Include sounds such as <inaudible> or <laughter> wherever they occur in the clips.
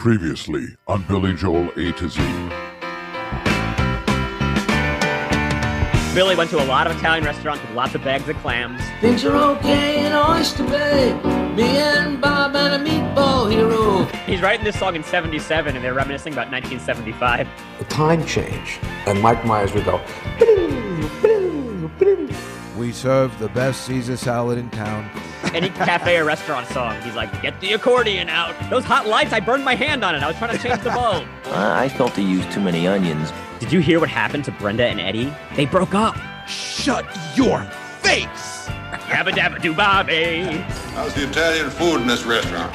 Previously on Billy Joel A to Z. Billy went to a lot of Italian restaurants with lots of bags of clams. Things are okay in Oyster Bay. Me and Bob and a meatball hero. He's writing this song in 77 and they're reminiscing about 1975. The time change, and Mike Myers would go. We serve the best Caesar salad in town. Any cafe or restaurant song, he's like, get the accordion out. Those hot lights, I burned my hand on it. I was trying to change the bulb. I <laughs> ah, I felt he used too many onions. Did you hear what happened to Brenda and Eddie? They broke up. Shut your face! Yabba dabba doo bobby. How's the Italian food in this restaurant?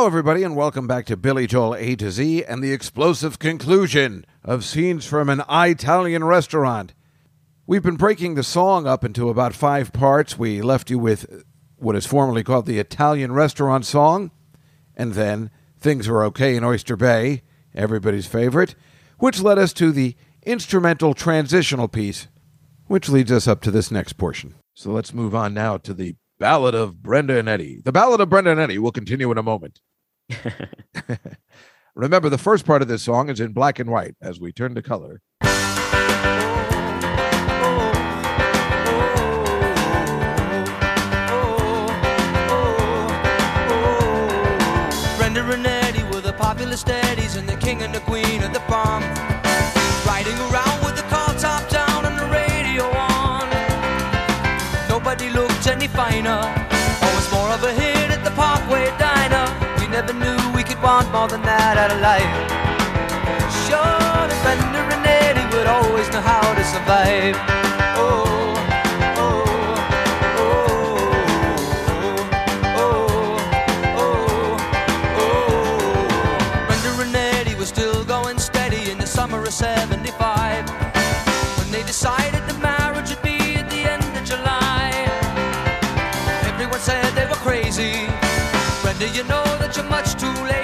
Hello, everybody, and welcome back to Billy Joel A to Z and the explosive conclusion of scenes from an Italian restaurant. We've been breaking the song up into about five parts. We left you with what is formerly called the Italian restaurant song, and then Things Were Okay in Oyster Bay, everybody's favorite, which led us to the instrumental transitional piece, which leads us up to this next portion. So let's move on now to the Ballad of Brenda and Eddie. The Ballad of Brenda and Eddie will continue in a moment. <laughs> Remember, the first part of this song is in black and white as we turn to color. Brenda Eddie were the popular steadies and the king and the queen of the prom. Riding around with the car top down and the radio on. Nobody looked any finer. Oh, Always more of a hit never knew we could want more than that out of life. Sure, that Brenda and Eddie would always know how to survive. Oh, oh, oh, oh, oh, oh. The summer of 75 when they decided much too lazy,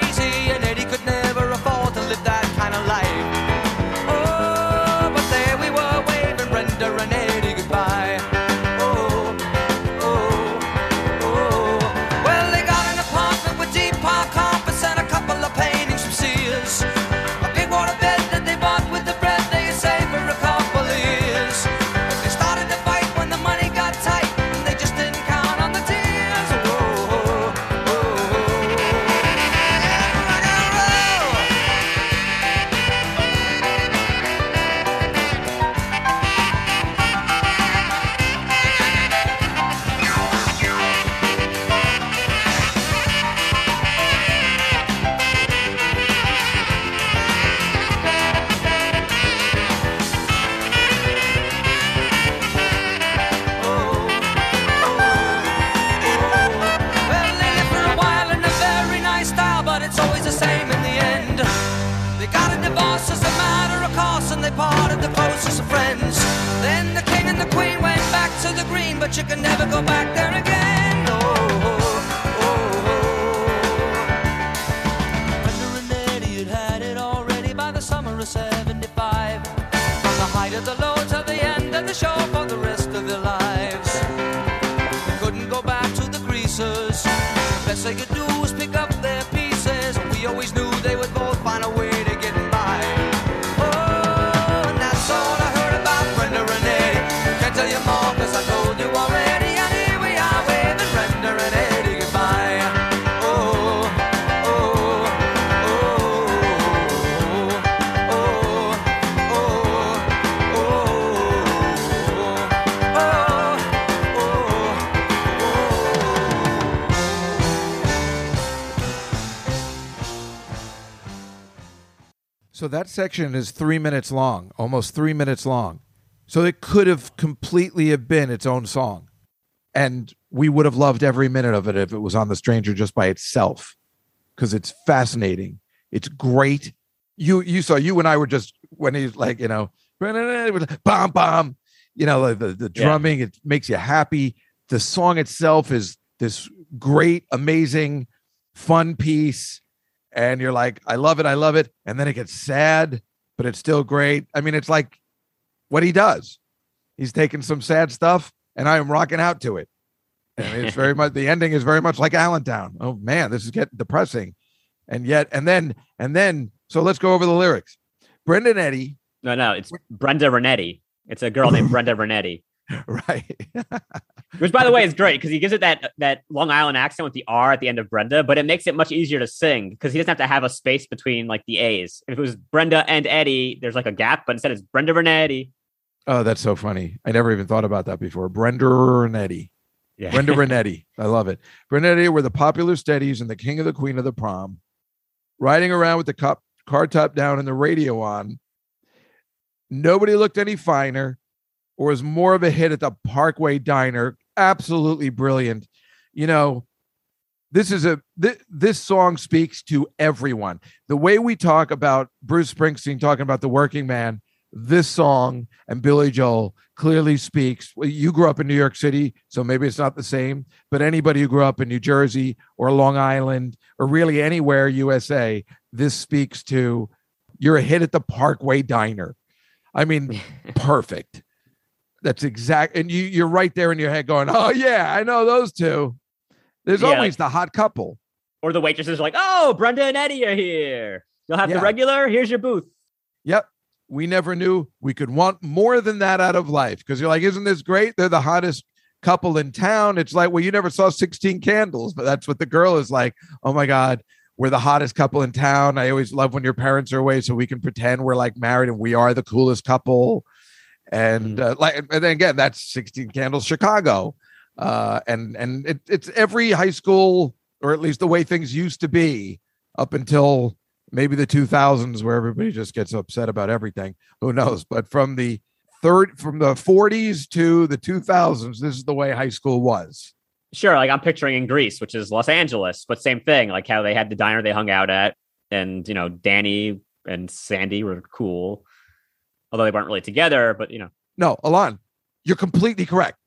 that section is three minutes long, almost three minutes long. So it could have completely have been its own song. And we would have loved every minute of it if it was on The Stranger just by itself. Because it's fascinating. It's great. You you saw you and I were just when he's like, you know, bomb bomb. you know, the, the Yeah. drumming, it makes you happy. The song itself is this great, amazing, fun piece. And you're like, I love it, I love it. And then it gets sad, but it's still great. I mean, it's like what he does. He's taking some sad stuff, and I am rocking out to it. And it's very <laughs> much the ending is very much like Allentown. Oh man, this is getting depressing. And yet, and then, and then, so let's go over the lyrics. Brendan Eddy, No, no, it's Brenda Renetti. It's a girl named <laughs> Brenda Renetti. <laughs> right? <laughs> Which, by the way, is great because he gives it that that Long Island accent with the R at the end of Brenda, but it makes it much easier to sing because he doesn't have to have a space between like the A's. If it was Brenda and Eddie, there's like a gap, but instead it's Brenda Renetti. Oh, that's so funny. I never even thought about that before. Brenda Renetti. Yeah. Brenda <laughs> Renetti. I love it. Renetti were the popular steadies and the king of the queen of the prom, riding around with the cop, car top down and the radio on. Nobody looked any finer or was more of a hit at the Parkway Diner. Absolutely brilliant. You know, this is a th- this song speaks to everyone. The way we talk about Bruce Springsteen talking about the working man, this song and Billy Joel clearly speaks. Well, you grew up in New York City, so maybe it's not the same, but anybody who grew up in New Jersey or Long Island or really anywhere USA, this speaks to you're a hit at the Parkway Diner. I mean, <laughs> perfect. That's exact. And you, you're right there in your head going, oh, yeah, I know those two. There's Yeah, always the hot couple. Or the waitresses are like, "Oh, Brenda and Eddie are here. You'll have Yeah. the regular. Here's your booth." Yep. We never knew we could want more than that out of life because you're like, isn't this great? They're the hottest couple in town. It's like, well, you never saw 16 candles, but that's what the girl is like. Oh my God, we're the hottest couple in town. I always love when your parents are away so we can pretend we're like married and we are the coolest couple. And uh, like, and then again, that's 16 candles, Chicago. Uh, and and it, it's every high school, or at least the way things used to be up until maybe the 2000s where everybody just gets upset about everything who knows but from the third from the 40s to the 2000s this is the way high school was Sure, like I'm picturing in Grease, which is Los Angeles, but same thing. Like how they had the diner they hung out at, and you know, Danny and Sandy were cool, although they weren't really together. But you know, no alon you're completely correct.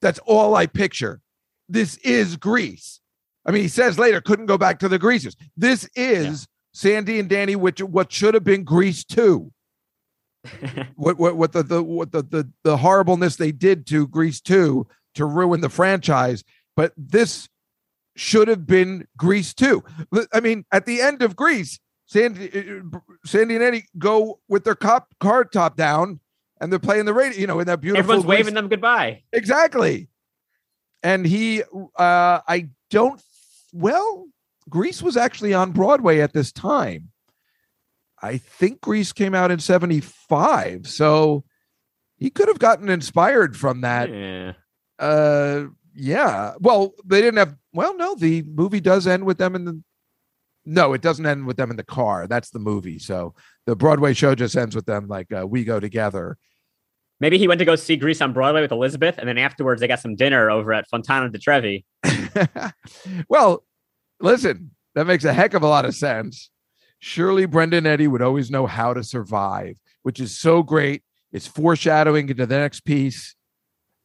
That's all i picture. This is Grease. I mean he says later couldn't go back to the greasers. This is sandy and danny which what should have been Grease too. <laughs> What what what the the what the the, the horribleness they did to Grease too to ruin the franchise. But this should have been Grease too. I mean at the end of Grease Sandy uh, Sandy and Eddie go with their cop car top down and they're playing the radio you know in that beautiful everyone's Grease- waving them goodbye. exactly and he uh I don't well Grease was actually on Broadway at this time I think Grease came out in 75. So he could have gotten inspired from that. Yeah. Uh yeah. Well, they didn't have well, no, the movie does end with them in the no, it doesn't end with them in the car. That's the movie. So the Broadway show just ends with them like uh, we go together. Maybe he went to go see Grease on Broadway with Elizabeth, and then afterwards they got some dinner over at Fontana di Trevi. <laughs> well, listen, that makes a heck of a lot of sense. Surely Brendan Eddy would always know how to survive, which is so great. It's foreshadowing into the next piece.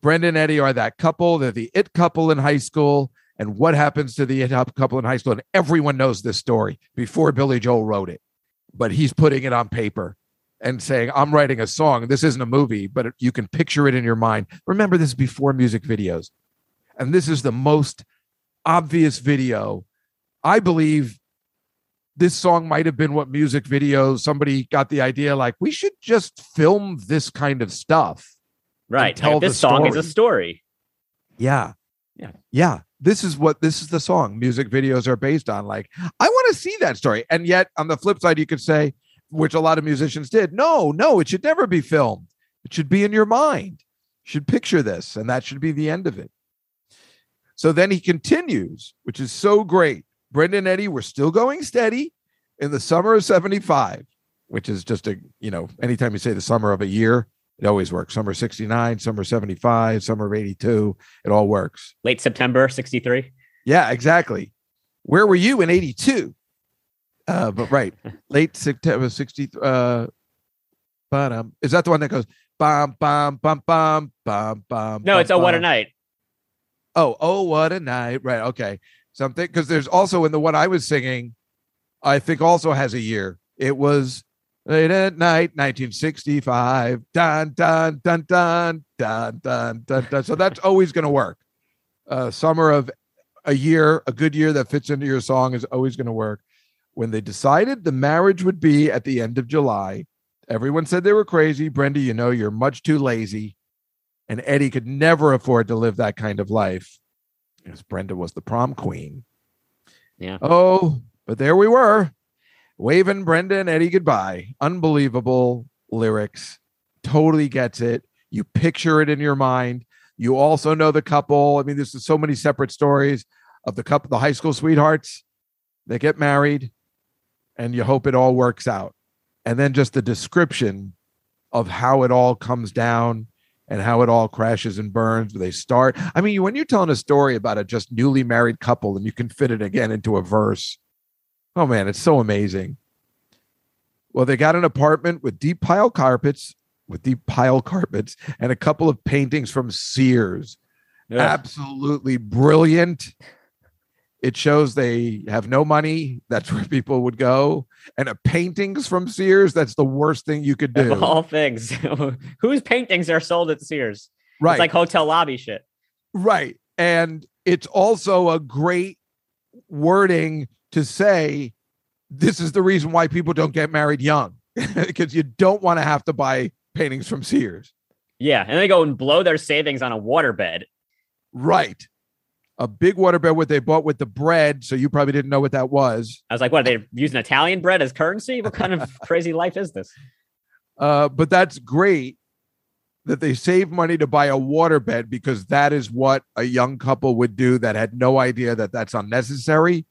Brendan Eddy are that couple. They're the it couple in high school. And what happens to the couple in high school? And everyone knows this story before Billy Joel wrote it, but he's putting it on paper and saying, I'm writing a song. This isn't a movie, but you can picture it in your mind. Remember, this is before music videos. And this is the most obvious video. I believe this song might have been what music videos somebody got the idea like we should just film this kind of stuff. Right. tell Like, this song is a story. Yeah. Yeah. Yeah. This is what this is the song music videos are based on. Like, I want to see that story. And yet, on the flip side, you could say, which a lot of musicians did, no, no, it should never be filmed. It should be in your mind. You should picture this, and that should be the end of it. So then he continues, which is so great. Brendan Eddie were still going steady in the summer of 75, which is just a, you know, anytime you say the summer of a year, it always works. Summer 69, summer 75, summer of 82, it all works. Late September, 63. Yeah, exactly. Where were you in 82? Uh, but right, <laughs> late September 60. Uh, ba-dum. Is that the one that goes bum bum bum bum bum bum? No, bum, it's oh what a night. Oh, oh, what a night. Right. Okay. Something because there's also in the one I was singing, I think also has a year. It was late at night, 1965. Dun dun dun dun dun dun dun dun. So that's always going to work. Uh, summer of a year, a good year that fits into your song is always going to work. When they decided the marriage would be at the end of July, everyone said they were crazy. Brenda, you know, you're much too lazy. And Eddie could never afford to live that kind of life. Because Brenda was the prom queen. Yeah. Oh, but there we were, waving Brenda and Eddie goodbye. Unbelievable lyrics. Totally gets it. You picture it in your mind. You also know the couple. I mean, there's so many separate stories of the couple, the high school sweethearts. They get married, and you hope it all works out. And then just the description of how it all comes down and how it all crashes and burns. Where they start. I mean, when you're telling a story about a just newly married couple and you can fit it again into a verse, oh man, it's so amazing. Well, they got an apartment with deep pile carpets, with deep pile carpets, and a couple of paintings from Sears. Ugh. Absolutely brilliant. It shows they have no money. That's where people would go. And a paintings from Sears, that's the worst thing you could do. Of all things, <laughs> whose paintings are sold at Sears? right. It's like hotel lobby shit. Right. And it's also a great wording to say this is the reason why people don't get married young <laughs> because you don't want to have to buy paintings from Sears. Yeah, and they go and blow their savings on a waterbed. Right. A big waterbed what they bought with the bread. So you probably didn't know what that was. I was like, what? They using Italian bread as currency? What kind of <laughs> crazy life is this? Uh, but that's great that they save money to buy a waterbed because that is what a young couple would do that had no idea that that's unnecessary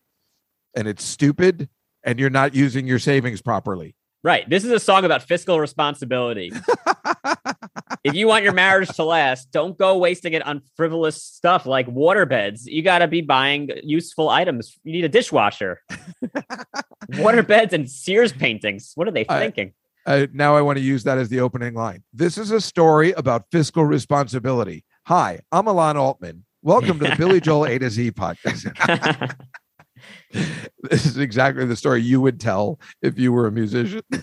and it's stupid and you're not using your savings properly. Right. This is a song about fiscal responsibility. <laughs> if you want your marriage to last, don't go wasting it on frivolous stuff like waterbeds. You got to be buying useful items. You need a dishwasher. <laughs> waterbeds and Sears paintings. What are they I- thinking? Uh, now I want to use that as the opening line. This is a story about fiscal responsibility. Hi, I'm Alan Altman. Welcome to the Billy <laughs> Joel A to Z podcast. <laughs> this is exactly the story you would tell if you were a musician. <laughs>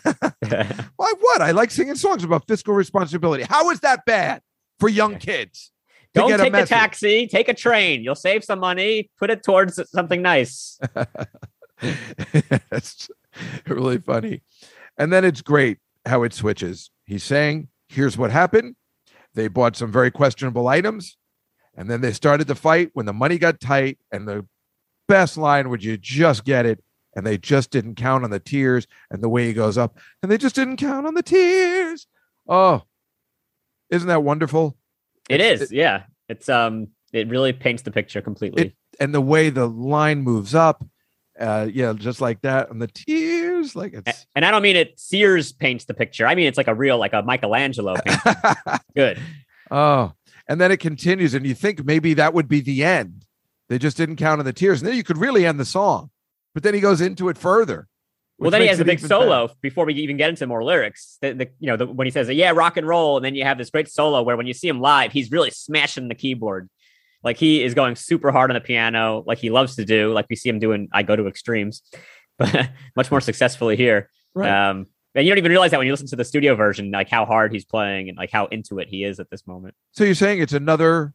Why? What? I like singing songs about fiscal responsibility. How is that bad for young <laughs> kids? Don't a take a message? taxi, take a train. You'll save some money, put it towards something nice. it's really funny. And then it's great how it switches. He's saying, here's what happened. They bought some very questionable items. And then they started to fight when the money got tight. And the best line would you just get it. And they just didn't count on the tears and the way he goes up. And they just didn't count on the tears. Oh, isn't that wonderful? It It's- is, yeah. It's um it really paints the picture completely. And the way the line moves up. Uh, yeah, just like that. And the tears, like it's and I don't mean it Sears paints the picture. I mean it's like a real like a Michelangelo <laughs> painting. Good. Oh, and then it continues, and you think maybe that would be the end. They just didn't count on the tears, and then you could really end the song. But then he goes into it further. Well, then he has a big solo better. before we even get into more lyrics. The, the you know the, when he says yeah rock and roll, and then you have this great solo where when you see him live, he's really smashing the keyboard. Like he is going super hard on the piano, like he loves to do. Like we see him doing "I Go to Extremes," <laughs> but much more successfully here. Right. Um, and you don't even realize that when you listen to the studio version, like how hard he's playing and like how into it he is at this moment. So you're saying it's another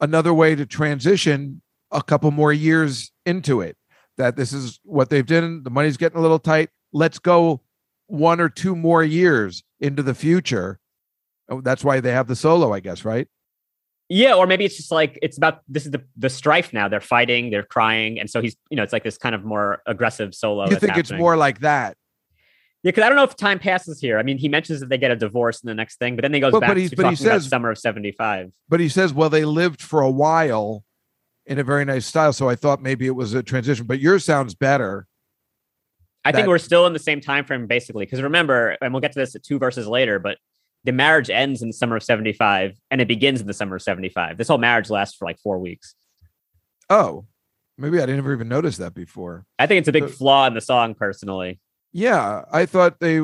another way to transition a couple more years into it. That this is what they've done. The money's getting a little tight. Let's go one or two more years into the future. Oh, that's why they have the solo, I guess, right? Yeah, or maybe it's just like it's about this is the the strife now. They're fighting, they're crying, and so he's you know it's like this kind of more aggressive solo. you think it's more like that? Yeah, because I don't know if time passes here. I mean, he mentions that they get a divorce in the next thing, but then he goes But- back but he's- to but he says- summer of '75. but he says, well, they lived for a while in a very nice style. So I thought maybe it was a transition, but yours sounds better. I think we're still in the same time frame basically. Because remember, and we'll get to this two verses later, but the marriage ends in the summer of '75 and it begins in the summer of '75. This whole marriage lasts for like four weeks. Oh, maybe I didn't ever even notice that before. I think it's a big So- flaw in the song, personally. Yeah, I thought they.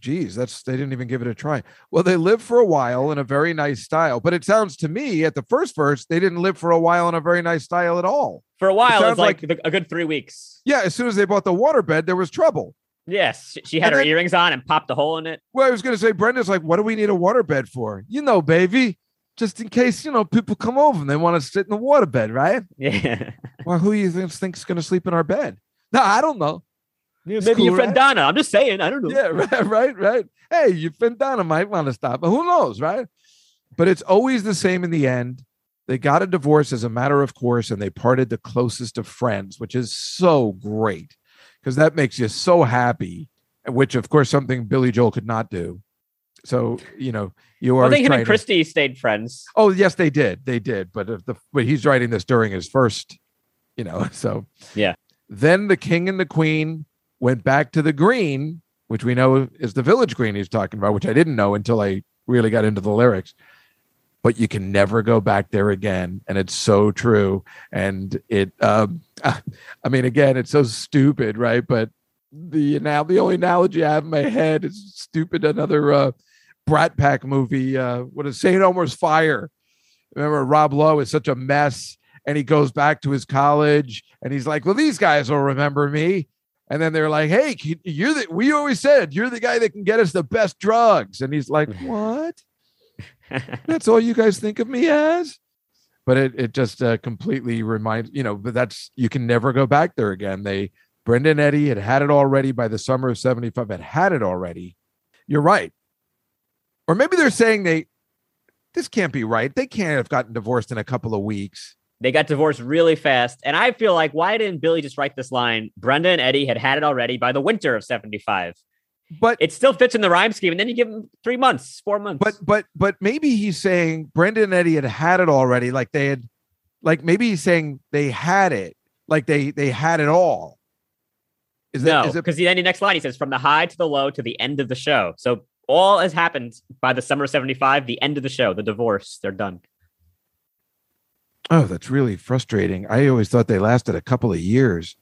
Geez, that's they didn't even give it a try. Well, they lived for a while in a very nice style, but it sounds to me at the first verse they didn't live for a while in a very nice style at all. For a while, sounds it's like, the- a good three weeks. Yeah, as soon as they bought the waterbed, there was trouble. Yes, she- had And her then- earrings on and popped a hole in it. Well, I was going to say, Brenda's like, what do we need a waterbed for? You know, baby, just in case you know people come over and they want to sit in the waterbed, right? <laughs> Yeah, Well, who you think think's going to sleep in our bed? No, I don't know. It's maybe your cool, friend right? Donna. I'm just saying. I don't know. Yeah, <laughs> right, right, right. Hey, your friend Donna might want to stop, but who knows, right? But it's always the same in the end. They got a divorce as a matter of course, and they parted the closest of friends, which is so great because that makes you so happy. Which, of course, something Billy Joel could not do. So you know, you are. I think him and to- Christie stayed friends. Oh yes, they did. They did. But if the but he's writing this during his first, you know. <laughs> So Yeah. Then the king and the queen went back to the green, which we know is the village green he's talking about, which I didn't know until I really got into the lyrics. But you can never go back there again, and it's so true. And it, um, <laughs> I mean, again, it's so stupid, right? But the now the only analogy I have in my head is stupid. Another uh, Brat Pack movie. Uh, what is St. Elmo's Fire? Remember, Rob Lowe is such a mess, and he goes back to his college, and he's like, "Well, these guys will remember me." And then they're like, "Hey, you're the we always said you're the guy that can get us the best drugs," and he's like, "What? <laughs> That's all you guys think of me as?" But it it just uh, completely reminds you know, but that's you can never go back there again. They Brenda and Eddie had had it already by the summer of '75. Had had it already. You're right. Or maybe they're saying they this can't be right. They can't have gotten divorced in a couple of weeks. They got divorced really fast. And I feel like, why didn't Billy just write this line? Brenda and Eddie had had it already by the winter of 75. But It still fits in the rhyme scheme. And then you give them three months, four months. but but but maybe he's saying Brenda and Eddie had had it already. Like they had, like maybe he's saying they had it. Like they they had it all. Is no, it? because then the next line he says, from the high to the low to the end of the show. So all has happened by the summer of 75, the end of the show, the divorce. They're done. Oh, that's really frustrating. I always thought they lasted a couple of years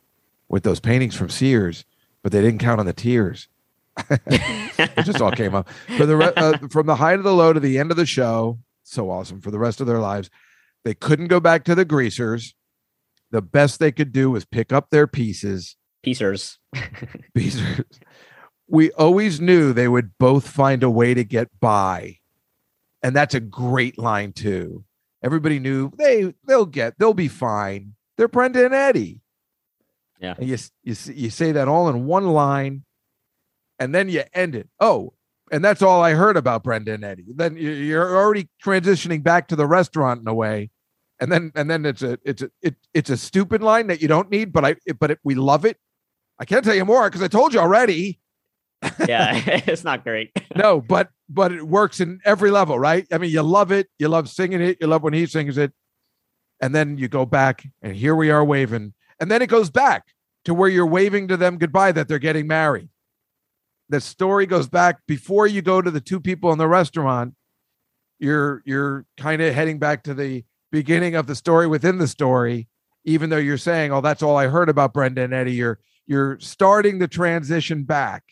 with those paintings from Sears, but they didn't count on the tears. <laughs> it just all came up for the re- uh, from the high to the low to the end of the show. So awesome for the rest of their lives. They couldn't go back to the greasers. The best they could do was pick up their pieces. Piecers. <laughs> Pieces. We always knew they would both find a way to get by, and that's a great line too. Everybody knew they they'll get they'll be fine. They're Brenda and Eddie. Yeah. And you you you say that all in one line, and then you end it. Oh, and that's all I heard about Brenda and Eddie. Then you- you're already transitioning back to the restaurant in a way, and then and then it's a it's a it, it's a stupid line that you don't need, but I but it, we love it. I can't tell you more because I told you already. Yeah, <laughs> <laughs> it's not great. No, but but it works in every level, right? I mean, you love it, you love singing it, you love when he sings it, and then you go back, and here we are waving, and then it goes back to where you're waving to them goodbye that they're getting married. The story goes back before you go to the two people in the restaurant. You're you're kind of heading back to the beginning of the story within the story, even though you're saying, "Oh, that's all I heard about Brenda and Eddie." You're you're starting the transition back.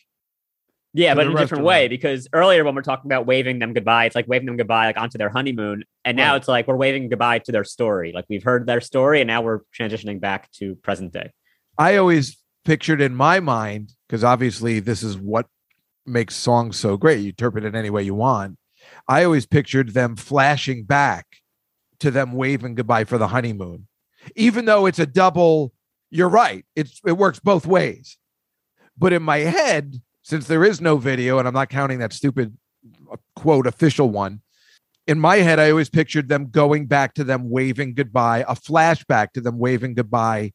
Yeah, but in a different way because earlier when we're talking about waving them goodbye, it's like waving them goodbye like onto their honeymoon, and now Right. it's like we're waving goodbye to their story. Like we've heard their story, and now we're transitioning back to present day. I always pictured in my mind, because obviously this is what makes songs so great. You interpret it any way you want. I always pictured them flashing back to them waving goodbye for the honeymoon, even though it's a double. You're right. It's it works both ways. But in my head, since there is no video, and I'm not counting that stupid uh, quote official one, in my head, I always pictured them going back to them waving goodbye, a flashback to them waving goodbye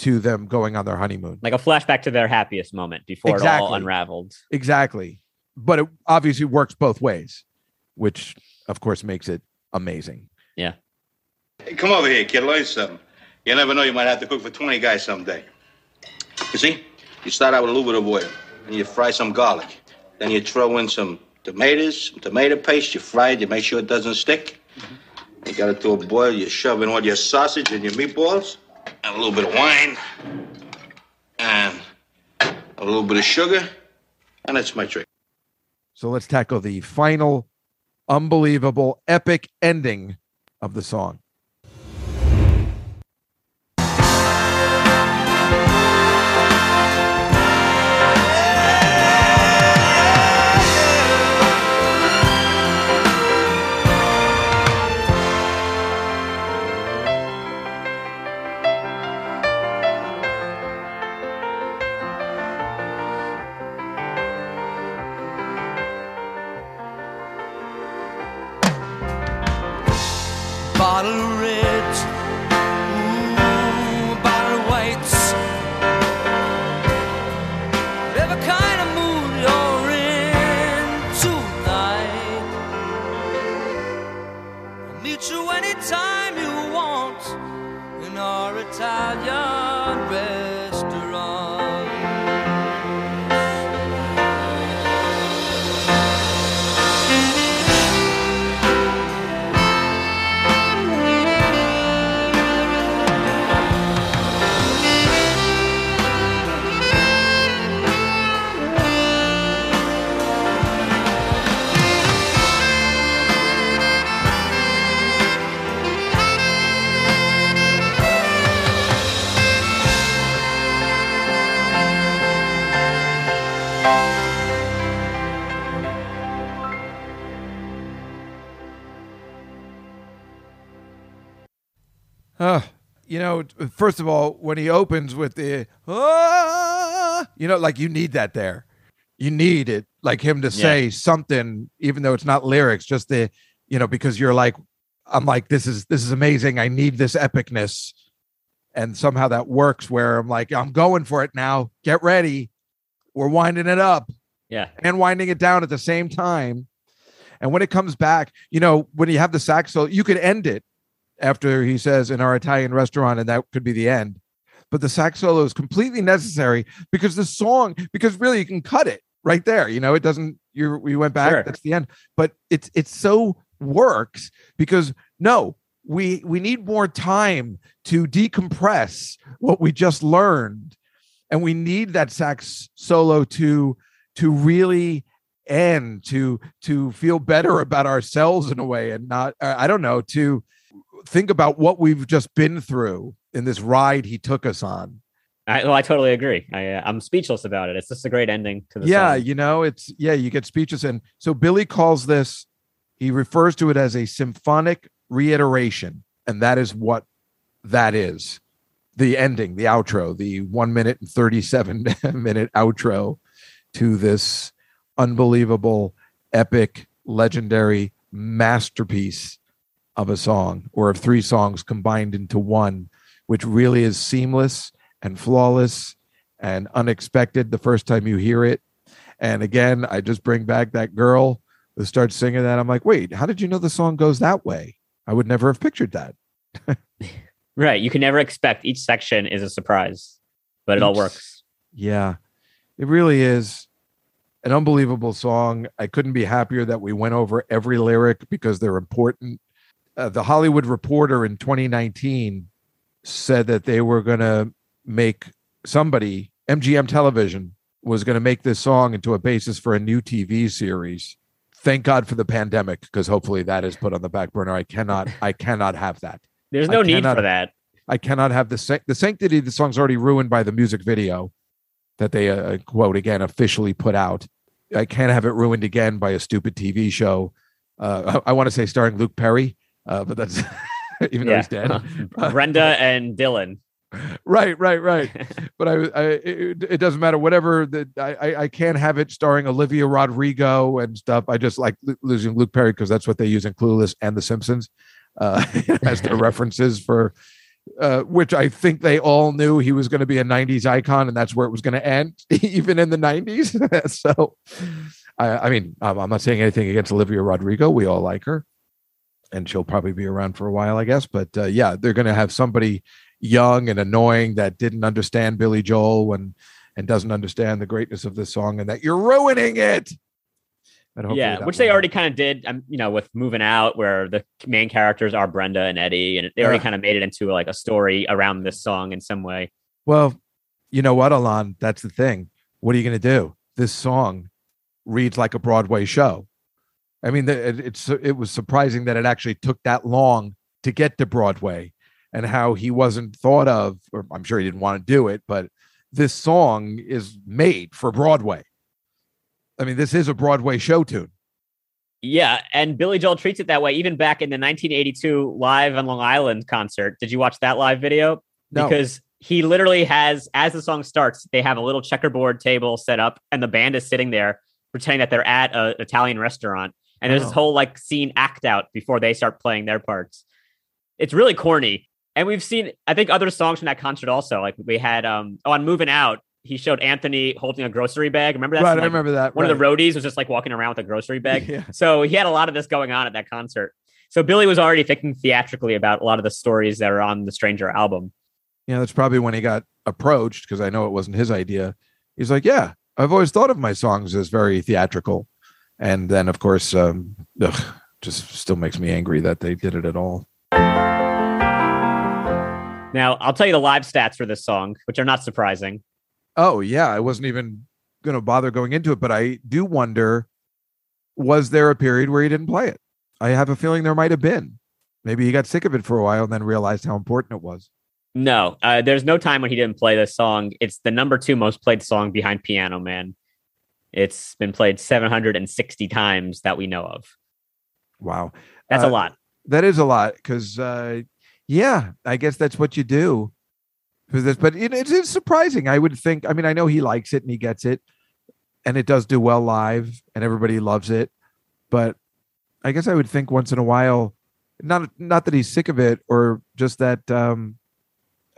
to them going on their honeymoon. Like a flashback to their happiest moment before it all unraveled. Exactly. But it obviously works both ways, which of course makes it amazing. Yeah. Hey, come over here, kid. Learn something. You never know. You might have to cook for 20 guys someday. You see? You start out with a little bit of oil, and you fry some garlic. Then you throw in some tomatoes, some tomato paste. You fry it. You make sure it doesn't stick. You got it to a boil. You shove in all your sausage and your meatballs, and a little bit of wine, and a little bit of sugar, and that's my trick. So let's tackle the final, unbelievable, epic ending of the song. Bottle of know, first of all, when he opens with the, ah, you know, like you need that there. You need it, like him to say something, even though it's not lyrics, just the, you know, because you're like, I'm like, this is this is amazing. I need this epicness, and somehow that works. Where I'm like, I'm going for it now. Get ready. We're winding it up Yeah. and winding it down at the same time. And when it comes back, you know, when you have the sax solo, you could end it after he says in our Italian restaurant, and that could be the end. But the sax solo is completely necessary because the song, because really you can cut it right there. You know, it doesn't. You we went back. Sure. That's the end. But it's it's so works because no, we we need more time to decompress what we just learned, and we need that sax solo to to really end to to feel better about ourselves in a way and not i don't know to think about what we've just been through in this ride he took us on I, well, I totally agree. I, uh, I'm speechless about it. It's just a great ending to the yeah song. you know it's yeah you get speeches and so billy calls this he refers to it as a symphonic reiteration and that is what that is the ending the outro the one minute and 37 <laughs> minute outro to this unbelievable epic legendary masterpiece of a song or of three songs combined into one which really is seamless and flawless and unexpected the first time you hear it and again, I just bring back that girl who starts singing that. I'm like, wait, how did you know the song goes that way? I would never have pictured that. <laughs> Right. You can never expect each section is a surprise, but it all works. Yeah, it really is an unbelievable song. I couldn't be happier that we went over every lyric because they're important. Uh, the Hollywood Reporter in 2019 said that they were going to make somebody, MGM Television, was going to make this song into a basis for a new TV series. Thank God for the pandemic because hopefully that is put on the back burner. I cannot, <laughs> I cannot have that. There's I no need cannot- for that. I cannot have the the sanctity of the song's already ruined by the music video that they uh, quote again officially put out. I can't have it ruined again by a stupid TV show. Uh, I, want to say starring Luke Perry, uh, but that's <laughs> even though he's dead. <laughs> Brenda and Dylan. right, right, right. <laughs> but I, I it, it doesn't matter. Whatever that I, I, I can't have it starring Olivia Rodrigo and stuff. I just like lo- losing Luke Perry because that's what they use in Clueless and The Simpsons uh, as their references for. Uh, which I think they all knew he was going to be a '90s icon, and that's where it was going to end, even in the '90s. so, I, I mean, I'm, I'm not saying anything against Olivia Rodrigo. We all like her, and she'll probably be around for a while, I guess. But uh, yeah, they're going to have somebody young and annoying that didn't understand Billy Joel and and doesn't understand the greatness of this song, and that you're ruining it. Yeah, which they already kind of did. Um, you know, with moving out, where the main characters are Brenda and Eddie, and they already Yeah. kind of made it into like a story around this song in some way. Well, you know what, Alon? That's the thing. what are you going to do? This song reads like a Broadway show. I mean, it, it's it was surprising that it actually took that long to get to Broadway, and how he wasn't thought of. Or I'm sure he didn't want to do it, but this song is made for Broadway. I mean, this is a Broadway show tune. Yeah, and Billy Joel treats it that way. Even back in the 1982 live on Long Island concert, did you watch that live video? No. Because he literally has, as the song starts, they have a little checkerboard table set up, and the band is sitting there pretending that they're at an Italian restaurant. And there's this Oh. whole like scene act out before they start playing their parts. It's really corny. And we've seen, I think, other songs from that concert also. Like we had, um, oh, on Moving Out, he showed Anthony holding a grocery bag. Remember that? right, Some, I remember that. one right. of the roadies was just like walking around with a grocery bag. <laughs> Yeah. So he had a lot of this going on at that concert. So Billy was already thinking theatrically about a lot of the stories that are on the Stranger album. Yeah, that's probably when he got approached because I know it wasn't his idea. He's like, "Yeah, I've always thought of my songs as very theatrical," and then of course, um, ugh, just still makes me angry that they did it at all. Now, I'll tell you the live stats for this song, which are not surprising. Oh yeah, I wasn't even going to bother going into it, but I do wonder: was there a period where he didn't play it? I have a feeling there might have been. Maybe he got sick of it for a while and then realized how important it was. No, uh, there's no time when he didn't play this song. It's the number two most played song behind Piano Man. It's been played 760 times that we know of. Wow, That's Uh, a lot. that is a lot because uh yeah i guess that's what you do for this but it, it's, it's surprising i would think i mean i know he likes it and he gets it and it does do well live and everybody loves it but i guess i would think once in a while not not that he's sick of it or just that um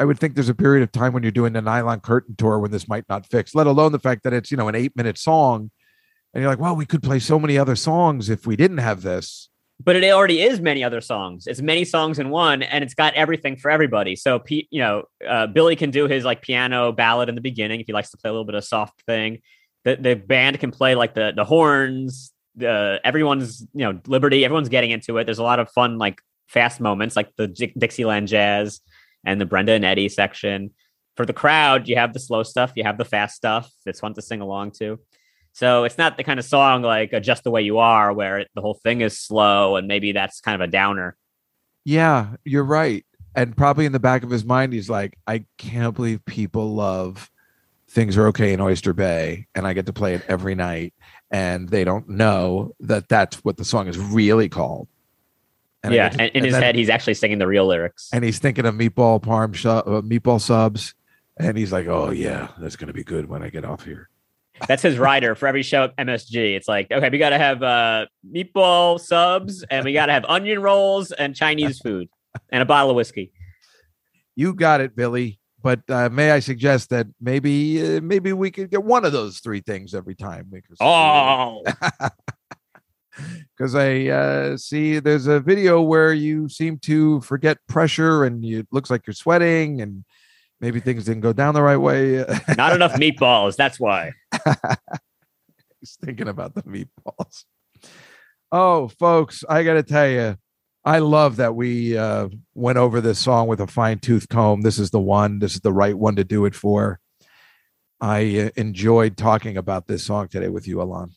i would think there's a period of time when you're doing the nylon curtain tour when this might not fix let alone the fact that it's you know an eight minute song and you're like well we could play so many other songs if we didn't have this but it already is many other songs. It's many songs in one, and it's got everything for everybody. So, you know, uh, Billy can do his like piano ballad in the beginning if he likes to play a little bit of soft thing. The the band can play like the the horns. The everyone's you know liberty. Everyone's getting into it. There's a lot of fun like fast moments like the Dixieland jazz and the Brenda and Eddie section. For the crowd, you have the slow stuff. You have the fast stuff. It's fun to sing along to. So it's not the kind of song like uh, "Just the Way You Are" where the whole thing is slow and maybe that's kind of a downer. Yeah, you're right. And probably in the back of his mind, he's like, I can't believe people love Things Are Okay in Oyster Bay, and I get to play it every night. And they don't know that that's what the song is really called. And yeah, to- and in his then- head, he's actually singing the real lyrics. and he's thinking of meatball parm su- uh, meatball subs, and he's like, "Oh yeah, that's gonna be good when I get off here." That's his rider for every show at MSG. It's like, okay, we got to have uh, meatball subs, and we got to have onion rolls and Chinese <laughs> food, and a bottle of whiskey. You got it, Billy. But uh, may I suggest that maybe uh, maybe we could get one of those three things every time because Oh, <laughs> because I uh, see there's a video where you seem to forget pressure and you, it looks like you're sweating and maybe things didn't go down the right way. not enough <laughs> meatballs. That's why. <laughs> He's thinking about the meatballs. Oh, folks, I got to tell you, I love that we uh, went over this song with a fine tooth comb. This is the one. This is the right one to do it for. I uh, enjoyed talking about this song today with you, Alon.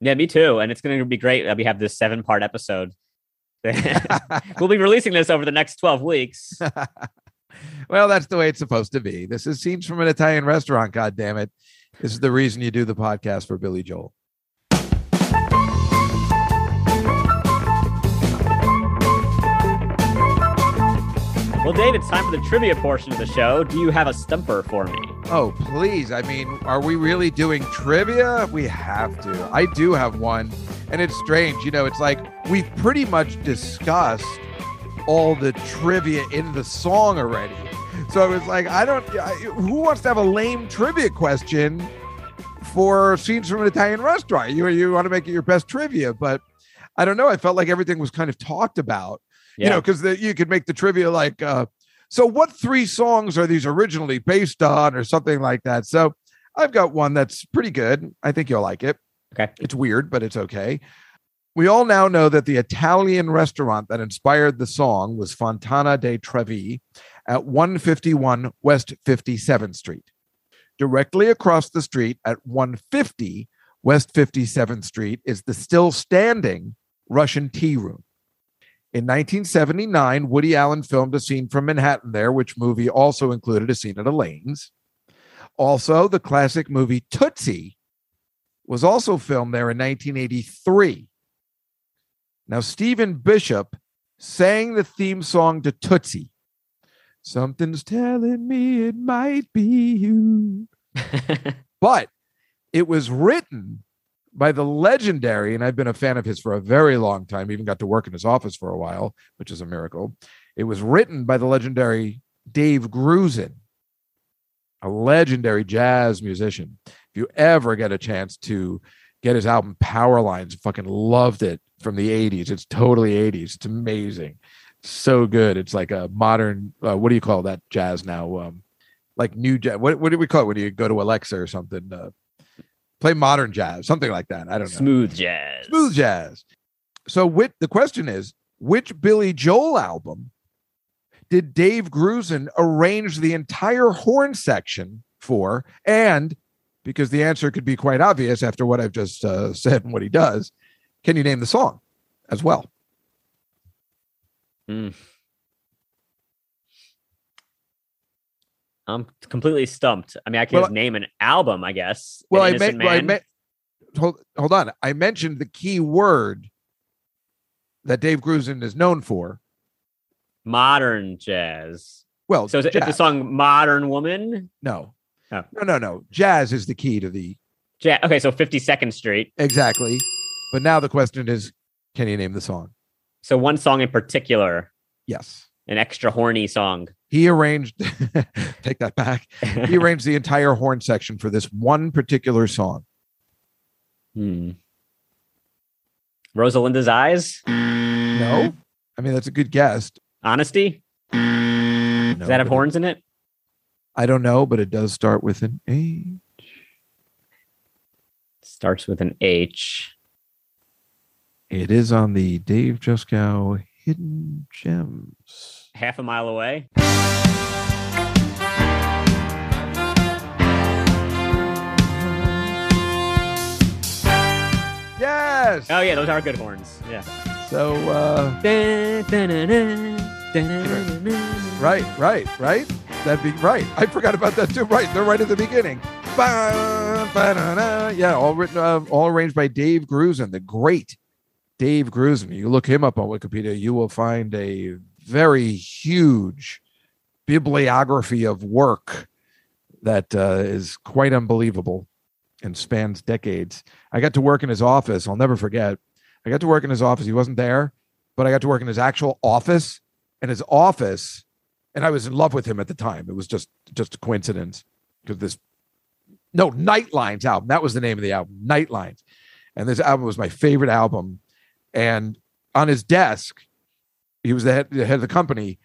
Yeah, me too. And it's going to be great that we have this seven part episode. <laughs> we'll be releasing this over the next 12 weeks. <laughs> well, that's the way it's supposed to be. This is scenes from an Italian restaurant. God damn it! This is the reason you do the podcast for Billy Joel. Well, Dave, it's time for the trivia portion of the show. Do you have a stumper for me? Oh, please. I mean, are we really doing trivia? We have to. I do have one. And it's strange. You know, it's like we've pretty much discussed all the trivia in the song already. So it was like, I don't, I, who wants to have a lame trivia question for scenes from an Italian restaurant? You, you want to make it your best trivia, but I don't know. I felt like everything was kind of talked about you know, because you could make the trivia like, uh, so what three songs are these originally based on, or something like that. So I've got one that's pretty good. I think you'll like it. Okay. It's weird, but it's okay. We all now know that the Italian restaurant that inspired the song was Fontana di Trevi at 151 West 57th Street. Directly across the street at 150 West 57th Street is the still standing Russian Tea Room. In 1979, Woody Allen filmed a scene from Manhattan there, which movie also included a scene at Elaine's. Also, the classic movie Tootsie was also filmed there in 1983. Now, Stephen Bishop sang the theme song to Tootsie. Something's telling me it might be you. <laughs> but it was written by the legendary, and I've been a fan of his for a very long time, even got to work in his office for a while, which is a miracle. It was written by the legendary Dave Grusin, a legendary jazz musician. If you ever get a chance to get his album Power Lines, fucking loved it from the 80s. It's totally 80s. It's amazing. So good. It's like a modern, uh, what do you call that jazz now? Um, like new jazz. What, what do we call it when you go to Alexa or something? Uh, play modern jazz, something like that. I don't know. Smooth jazz. Smooth jazz. So, which, the question is, which Billy Joel album did Dave Grusin arrange the entire horn section for? And because the answer could be quite obvious after what I've just uh, said and what he does, can you name the song as well? Mm. I'm completely stumped. I mean, I can Well, name an album, I guess. Well, I meant, well, I meant hold, hold on. I mentioned the key word that Dave Grusin is known for. modern jazz. Well, So is it is the song "Modern Woman"? No, Oh. no, no, no. Jazz is the key to the Ja- okay, so 52nd Street. exactly. But now the question is, can you name the song? So one song in particular, Yes. an extra horny song. He arranged. <laughs> take that back. He <laughs> arranged the entire horn section for this one particular song. Hmm. Rosalinda's Eyes. No, I mean that's a good guess. Honesty. No, Does that have horns in it? I don't know, but it does start with an h Starts with an H. It is on the Dave Juskow Hidden Gems. Half a mile away. Yes. Oh yeah, those are good horns. Yeah. So uh, right, right, right. That'd be right. I forgot about that too. Right, they're right at the beginning. Ba, ba, da, da. Yeah, all written, uh, all arranged by Dave Grusin, the great Dave Grusin. You look him up on Wikipedia, you will find a very huge bibliography of work that uh, is quite unbelievable and spans decades. I got to work in his office. I'll never forget. I got to work in his office. He wasn't there, but I got to work in his actual office. And his office, and I was in love with him at the time. It was just just a coincidence because this no Nightlines album. That was the name of the album, Nightlines. And this album was my favorite album. And on his desk, he was the head, the head of the company,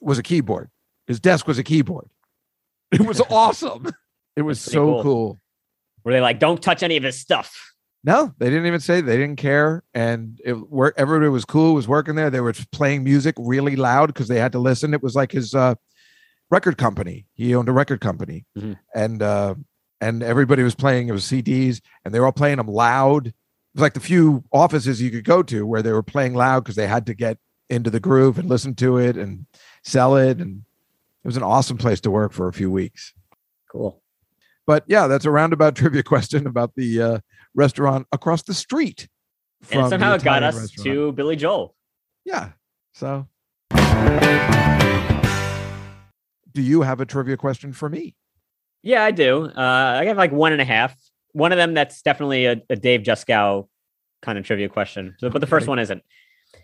was a keyboard. His desk was a keyboard. <laughs> It was awesome. It was so cool. cool. Were they like, don't touch any of his stuff? No, they didn't even say they didn't care, and it work. Everybody was cool. Was working there. They were playing music really loud because they had to listen. It was like his uh, record company. He owned a record company, Mhm. and uh, and everybody was playing. It was CDs, and they were all playing them loud. It was like the few offices you could go to where they were playing loud because they had to get into the groove and listen to it and sell it. And it was an awesome place to work for a few weeks. Cool. But yeah, that's a roundabout <laughs> trivia question about the uh, restaurant across the street. And somehow it got us restaurant. to Billy Joel. Yeah. So, do you have a trivia question for me? Yeah, I do. Uh, I have like one and a half. One of them that's definitely a, a Dave Juskow kind of trivia question. So, but the first Okay. one isn't.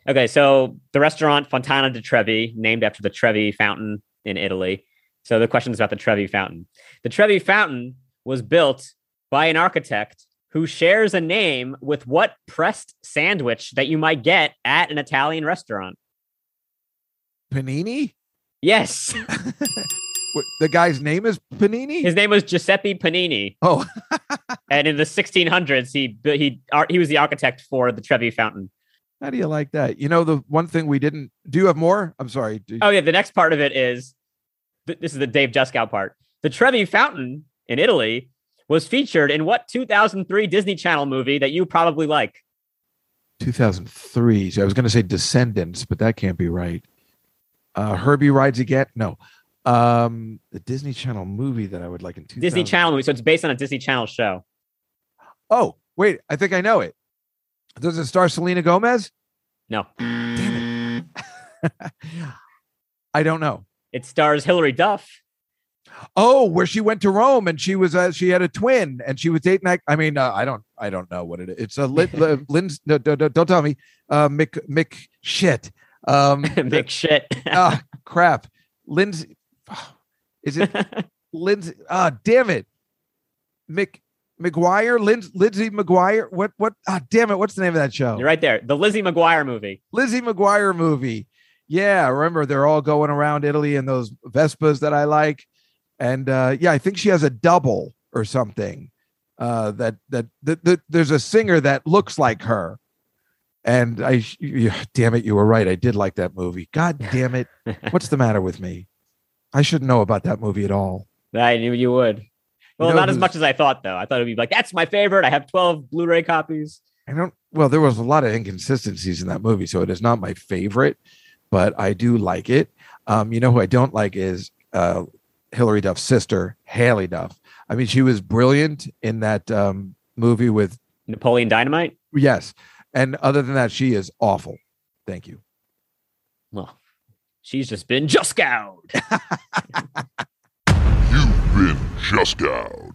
Okay, so the restaurant Fontana di Trevi, named after the Trevi Fountain in Italy. So the question is about the Trevi Fountain. The Trevi Fountain was built by an architect who shares a name with what pressed sandwich that you might get at an Italian restaurant. Panini? Yes, <laughs> What, the guy's name is Panini? his name was Giuseppe Panini. oh, <laughs> and in the 1600s he he he was the architect for the Trevi Fountain. how do you like that? You know, the one thing we didn't do you have more? I'm sorry. Do- Oh yeah, the next part of it is th- this is the Dave Juskow part. The Trevi Fountain in Italy was featured in what 2003 Disney Channel movie that you probably like? 2003. So I was going to say Descendants, but that can't be right. Uh, Herbie rides again. No, um, the Disney Channel movie that I would like in 2000. Disney Channel movie. So it's based on a Disney Channel show. Oh, wait, I think I know it. Does it star Selena Gomez? No, Damn it. <laughs> I don't know. it stars Hilary Duff. Oh, where she went to Rome and she was uh, she had a twin and she was dating. that- I mean, uh, I don't I don't know what it is. It's a <laughs> Lin, no, no, no, don't tell me. Uh, Mick Mick shit. Um, <laughs> Big shit. ah, crap. Lindsay. Is it Lindsay? Ah, damn it. Mick McGuire, Lindsay, Lindsay McGuire. What? What? Ah, damn it. What's the name of that show? You're right there. The Lizzie McGuire movie. Lizzie McGuire movie. Yeah, remember they're all going around Italy in those Vespas that I like, and uh, yeah, I think she has a double or something. Uh, that that, that, that there's a singer that looks like her, and I, yeah, damn it, you were right. I did like that movie. God damn it, <laughs> what's the matter with me? I shouldn't know about that movie at all. I knew you would. Well, know not as much as I thought, though. I thought it'd be like, that's my favorite. I have 12 Blu ray copies. I don't. Well, there was a lot of inconsistencies in that movie, so it is not my favorite, but I do like it. Um, you know who I don't like is uh, Hilary Duff's sister, Haylie Duff. I mean, she was brilliant in that um, movie with Napoleon Dynamite. yes, and other than that, she is awful. Thank you. Well, she's just been just gouged. <laughs> You've been just out.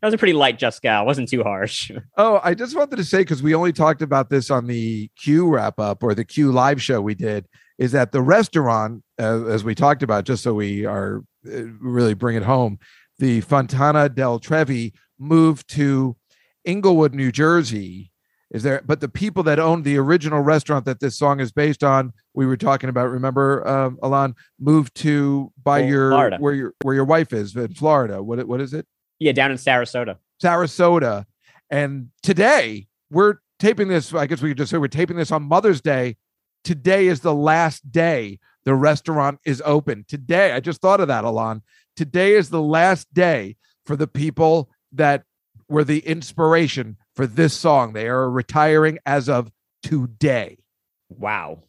That was a pretty light just gow. wasn't too harsh. <laughs> Oh, I just wanted to say because we only talked about this on the Q wrap up or the Q live show we did, is that the restaurant, uh, as we talked about, just so we are uh, really bring it home, the Fontana del Trevi moved to Englewood, New Jersey. Is there? But the people that owned the original restaurant that this song is based on, we were talking about. Remember, um, Alon moved to by Oh, your Florida. where your where your wife is in Florida. What what is it? yeah, down in Sarasota. Sarasota. And today we're taping this. I guess we could just say we're taping this on Mother's Day. Today is the last day the restaurant is open. Today, I just thought of that, Alon. Today is the last day for the people that were the inspiration for this song. They are retiring as of today. Wow.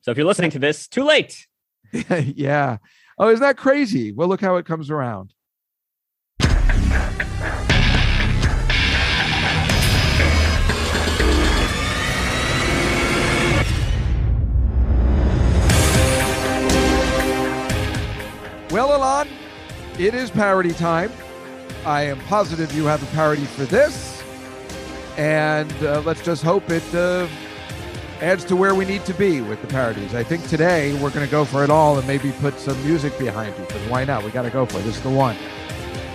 So if you're listening to this, too late. <laughs> yeah. Oh, isn't that crazy? Well, look how it comes around. Well, Alon, it is parody time. I am positive you have a parody for this. And uh, let's just hope it uh, adds to where we need to be with the parodies. I think today we're going to go for it all and maybe put some music behind it. Because why not? We got to go for it. This is the one.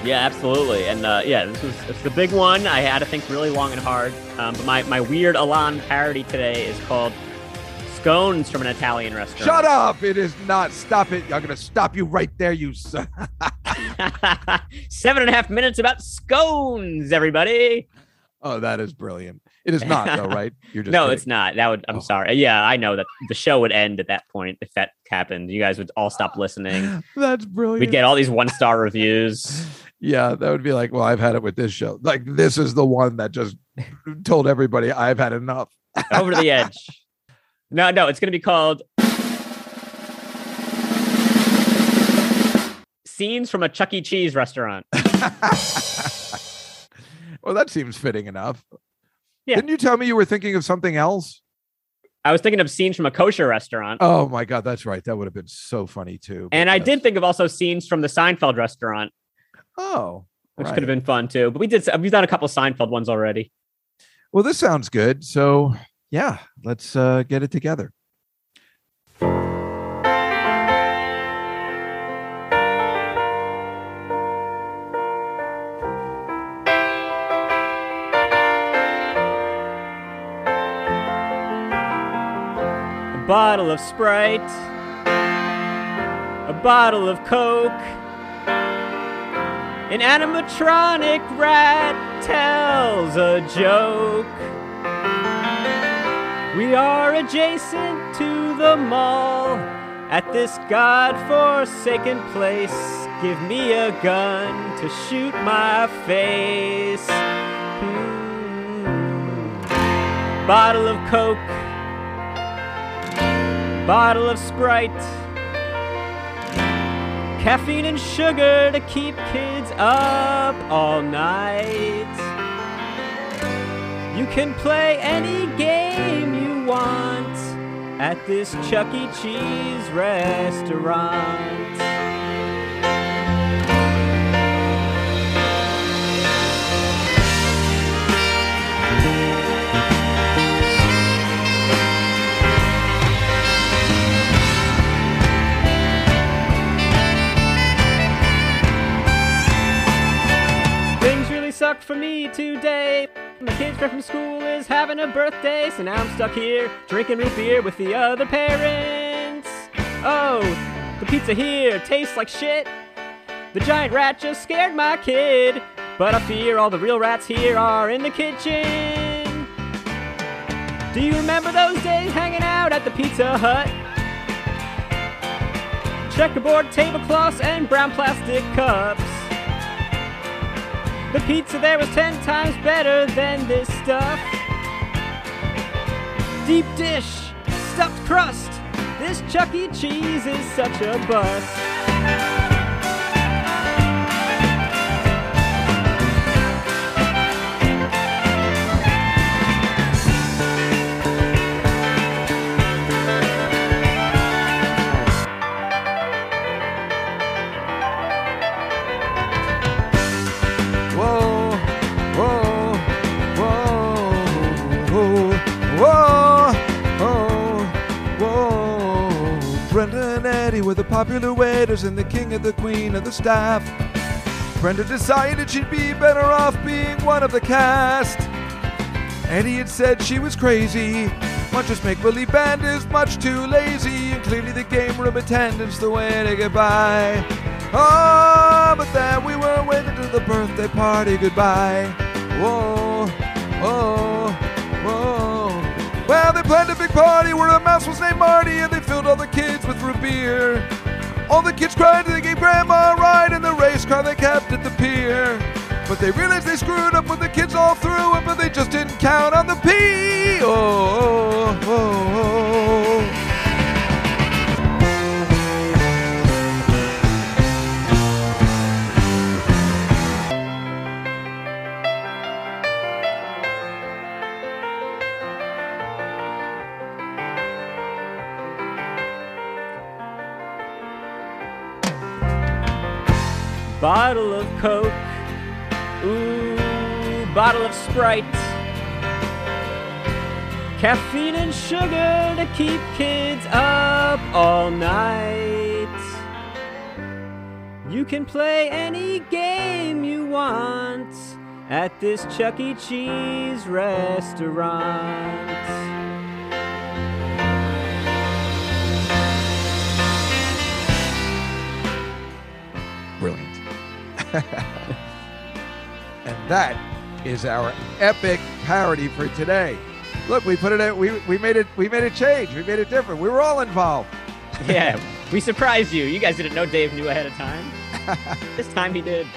Yeah, absolutely. And uh, yeah, this was it's the big one. I had to think really long and hard. Um, but my, my weird Alon parody today is called Scones from an Italian restaurant. Shut up! It is not. Stop it! I'm going to stop you right there, you son. <laughs> <laughs> Seven and a half minutes about scones, everybody. Oh, that is brilliant. It is not, though, right? <laughs> You're just no, kidding. it's not. That would. I'm Oh. sorry. Yeah, I know that the show would end at that point if that happened. You guys would all stop listening. <gasps> That's brilliant. We'd get all these one star reviews. <laughs> yeah, that would be like, well, I've had it with this show. Like, this is the one that just <laughs> told everybody I've had enough. over the edge. No, no, it's going to be called Scenes from a Chuck E. Cheese restaurant. Well, that seems fitting enough. Yeah. Didn't you tell me you were thinking of something else? I was thinking of scenes from a kosher restaurant. Oh my god, that's right. That would have been so funny too. and I did think of also scenes from the Seinfeld restaurant, Oh, which right. could have been fun too. But we did we've done a couple Seinfeld ones already. Well, this sounds good. So yeah, let's uh, get it together. Bottle of Sprite, a bottle of Coke, an animatronic rat tells a joke. We are adjacent to the mall, At this god-forsaken place, give me a gun to shoot my face. Hmm. Bottle of Coke, bottle of Sprite, caffeine and sugar to keep kids up all night. You can play any game you want at this Chuck E. Cheese restaurant. For me today. My kid's friend from school is having a birthday, so now I'm stuck here drinking root beer with the other parents. Oh, the pizza here tastes like shit. The giant rat just scared my kid, but I fear all the real rats here are in the kitchen. Do you remember those days hanging out at the Pizza Hut? Checkerboard tablecloths and brown plastic cups. The pizza there was ten times better than this stuff. Deep dish, stuffed crust. This Chuck E. Cheese is such a bust. Eddie were the popular waiters and the king and the queen of the staff. Brenda decided she'd be better off being one of the cast. Eddie had said she was crazy. Munch's make believe band is much too lazy, and clearly the game room attendant's the way to get by. Oh, but then we were waving to the birthday party goodbye. Whoa, whoa, big party where a mouse was named Marty, and they filled all the kids with root beer. All the kids cried, and they gave Grandma a ride in the race car they kept at the pier. But they realized they screwed up with the kids all through it, but they just didn't count on the P. Oh, oh, oh, oh. Of Sprite. Caffeine and sugar to keep kids up all night. You can play any game you want at this Chuck E. Cheese restaurant. Brilliant. <laughs> and that is our epic parody for today. Look, we put it out, we, we made it we made it change. We made it different. We were all involved. <laughs> yeah, we surprised you. You guys didn't know Dave knew ahead of time. <laughs> this time he did.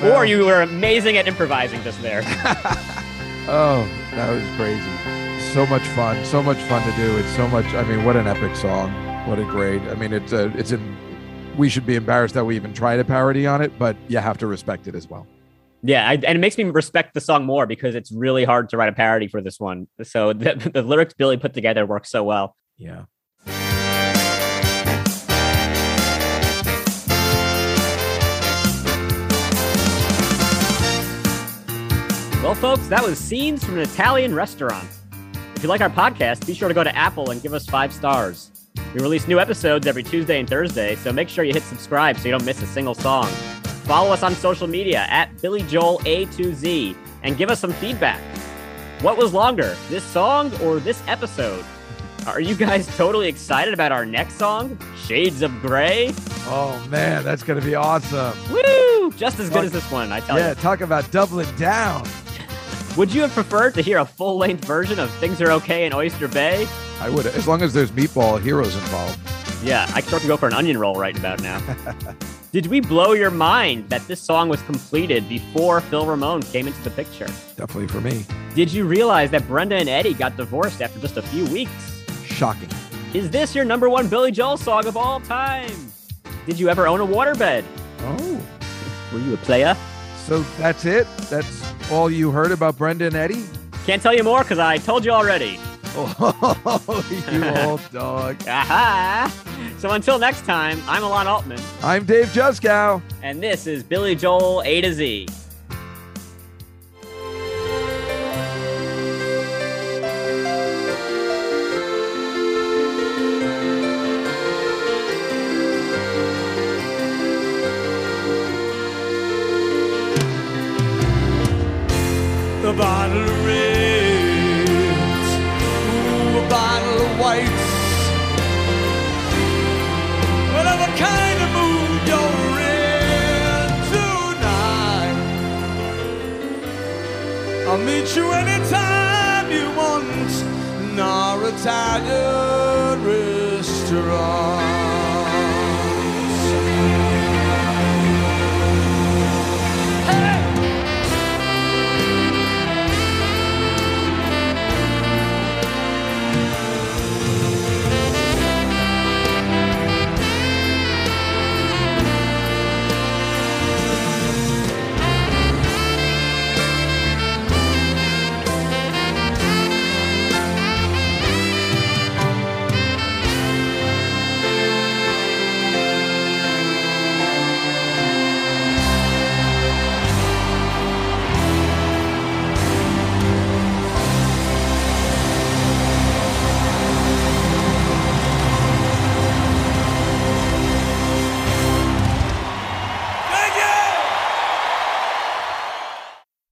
Well- or you were amazing at improvising just there. <laughs> Oh, that was crazy. So much fun. So much fun to do. It's so much I mean, what an epic song. What a great I mean it's a it's in we should be embarrassed that we even tried a parody on it, but you have to respect it as well. Yeah, I, and it makes me respect the song more because it's really hard to write a parody for this one. So <laughs> the, the lyrics Billy put together work so well. Yeah. Well, folks, that was Scenes from an Italian Restaurant. If you like our podcast, be sure to go to Apple and give us five stars. We release new episodes every Tuesday and Thursday, so make sure you hit subscribe so you don't miss a single song. Follow us on social media at Billy Joel A2Z and give us some feedback. What was longer, this song or this episode? Are you guys <laughs> totally excited about our next song, Shades of Grey? Oh man, that's gonna be awesome. Woo! Just as good as this one, I tell Yeah, you. Yeah, talk about doubling down. Would you have preferred to hear a full length version of Things Are Okay in Oyster Bay? I would as long as there's meatball heroes involved. Yeah, I can start to go for an onion roll right about now. <laughs> Did we blow your mind that this song was completed before Phil Ramone came into the picture? Definitely for me. Did you realize that Brenda and Eddie got divorced after just a few weeks? Shocking. Is this your number one Billy Joel song of all time? Did you ever own a waterbed? Oh. Were you a player? So that's it? That's all you heard about Brenda and Eddie? Can't tell you more because I told you already. Oh, <laughs> you old dog. Aha! So until next time, I'm Alon Altman, I'm Dave Juskow. and this is Billy Joel A to Z.